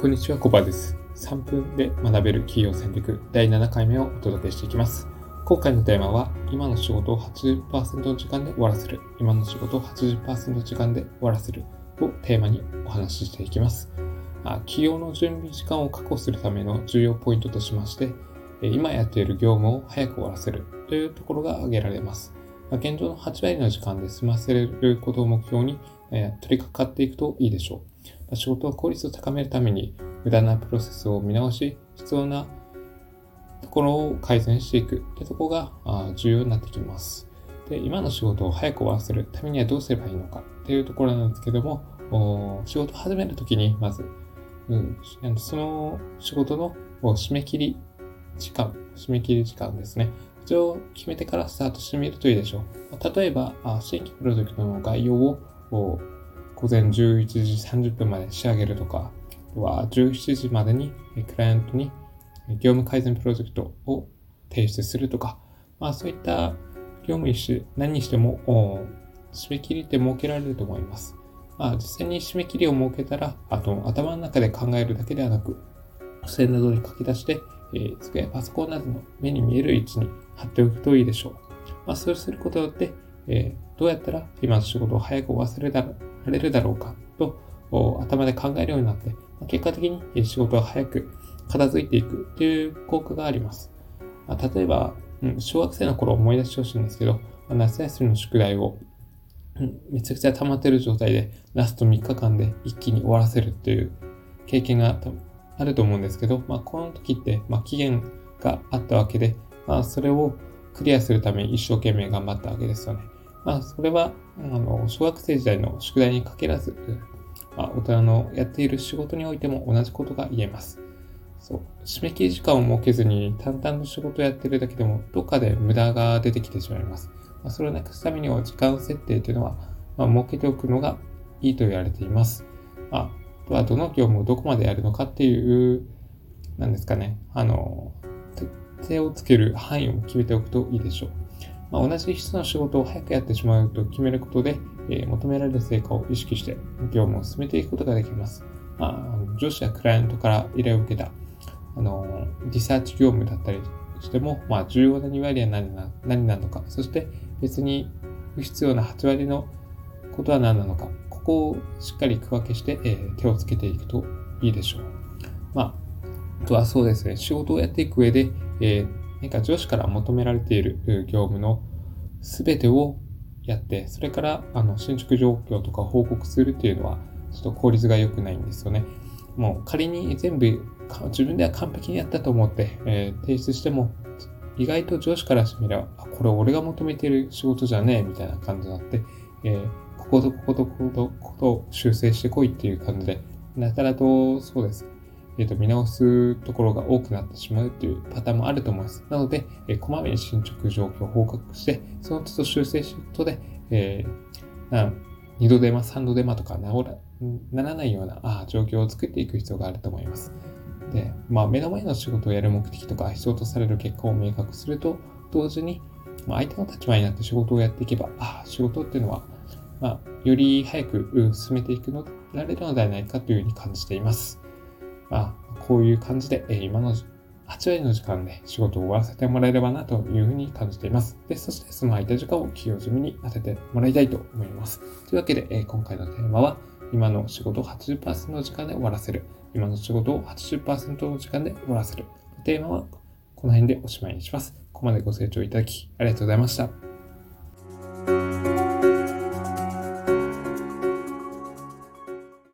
こんにちは、コバです。3分で学べる企業戦略第7回目をお届けしていきます。今回のテーマは、今の仕事を80%の時間で終わらせる。今の仕事を80%の時間で終わらせる。をテーマにお話ししていきます。企業の準備時間を確保するための重要ポイントとしまして、今やっている業務を早く終わらせるというところが挙げられます。現状の8割の時間で済ませることを目標に取り掛かっていくといいでしょう。仕事の効率を高めるために無駄なプロセスを見直し、必要なところを改善していくというところが重要になってきます。で今の仕事を早く終わらせるためにはどうすればいいのかっていうところなんですけども、仕事を始めるときに、まず、うん、その仕事の締め切り時間、締め切り時間ですね。こちらを決めてからスタートしてみるといいでしょう。例えば、新規プロジェクトの概要を午前11時30分まで仕上げるとか、あとは17時までにクライアントに業務改善プロジェクトを提出するとか、まあそういった業務にし何にしても締め切りって設けられると思います。まあ実際に締め切りを設けたら、あと頭の中で考えるだけではなく、付箋などに書き出して、えー、机やパソコンなどの目に見える位置に貼っておくといいでしょう。まあそうすることによって、えー、どうやったら今の仕事を早く忘れられるだろうかと頭で考えるようになって、結果的に仕事が早く片付いていくという効果があります。例えば、小学生の頃思い出してほしいんですけど、夏休みの宿題をめちゃくちゃ溜まってる状態でラスト3日間で一気に終わらせるっていう経験があると思うんですけど、まあ、この時って、まあ、期限があったわけで、まあ、それをクリアするために一生懸命頑張ったわけですよね。まあ、それは、あの、小学生時代の宿題に限らず、まあ、大人のやっている仕事においても同じことが言えます。そう。締め切り時間を設けずに淡々と仕事をやってるだけでも、どっかで無駄が出てきてしまいます。まあ、それをなくすためには時間設定というのは、まあ、設けておくのがいいと言われています。まあ、とはどの業務をどこまでやるのかっていう、なんですかね、あの、手をつける範囲を決めておくといいでしょう。まあ、同じ質の仕事を早くやってしまうと決めることで、えー、求められる成果を意識して業務を進めていくことができます。まあ、上司やクライアントから依頼を受けた、あの、リサーチ業務だったりしても、まあ、重要な2割は何な何なのか、そして別に不必要な8割のことは何なのか、ここをしっかり区分けして、えー、手をつけていくといいでしょう。まあ、あとはそうですね、仕事をやっていく上で、えー、何か上司から求められている業務の全てをやって、それからあの進捗状況とか報告するっていうのは、ちょっと効率が良くないんですよね。もう仮に全部自分では完璧にやったと思って、えー、提出しても、意外と上司からしてみれば、これ俺が求めている仕事じゃねえみたいな感じになって、えー、こことこことこことここと修正してこいっていう感じで、なたらとそうです。えー、と見直すところが多くなってしまうというパターンもあると思います。なので、えー、こまめに進捗状況を報告して、その都度修正することで、えー、2度手間、3度手間とかなならないようなあ状況を作っていく必要があると思います。で、まあ、目の前の仕事をやる目的とか必要とされる結果を明確すると、同時に、まあ、相手の立場になって仕事をやっていけば、あ仕事っていうのは、まあ、より早く進めていくのられるのではないかというふうに感じています。あ、こういう感じで、え今の8割の時間で仕事を終わらせてもらえればなというふうに感じています。で、そしてその空いた時間を企業済みに当ててもらいたいと思います。というわけで、え今回のテーマは、今の仕事を80%の時間で終わらせる。今の仕事を80%の時間で終わらせる。テーマはこの辺でおしまいにします。ここまでご清聴いただきありがとうございました。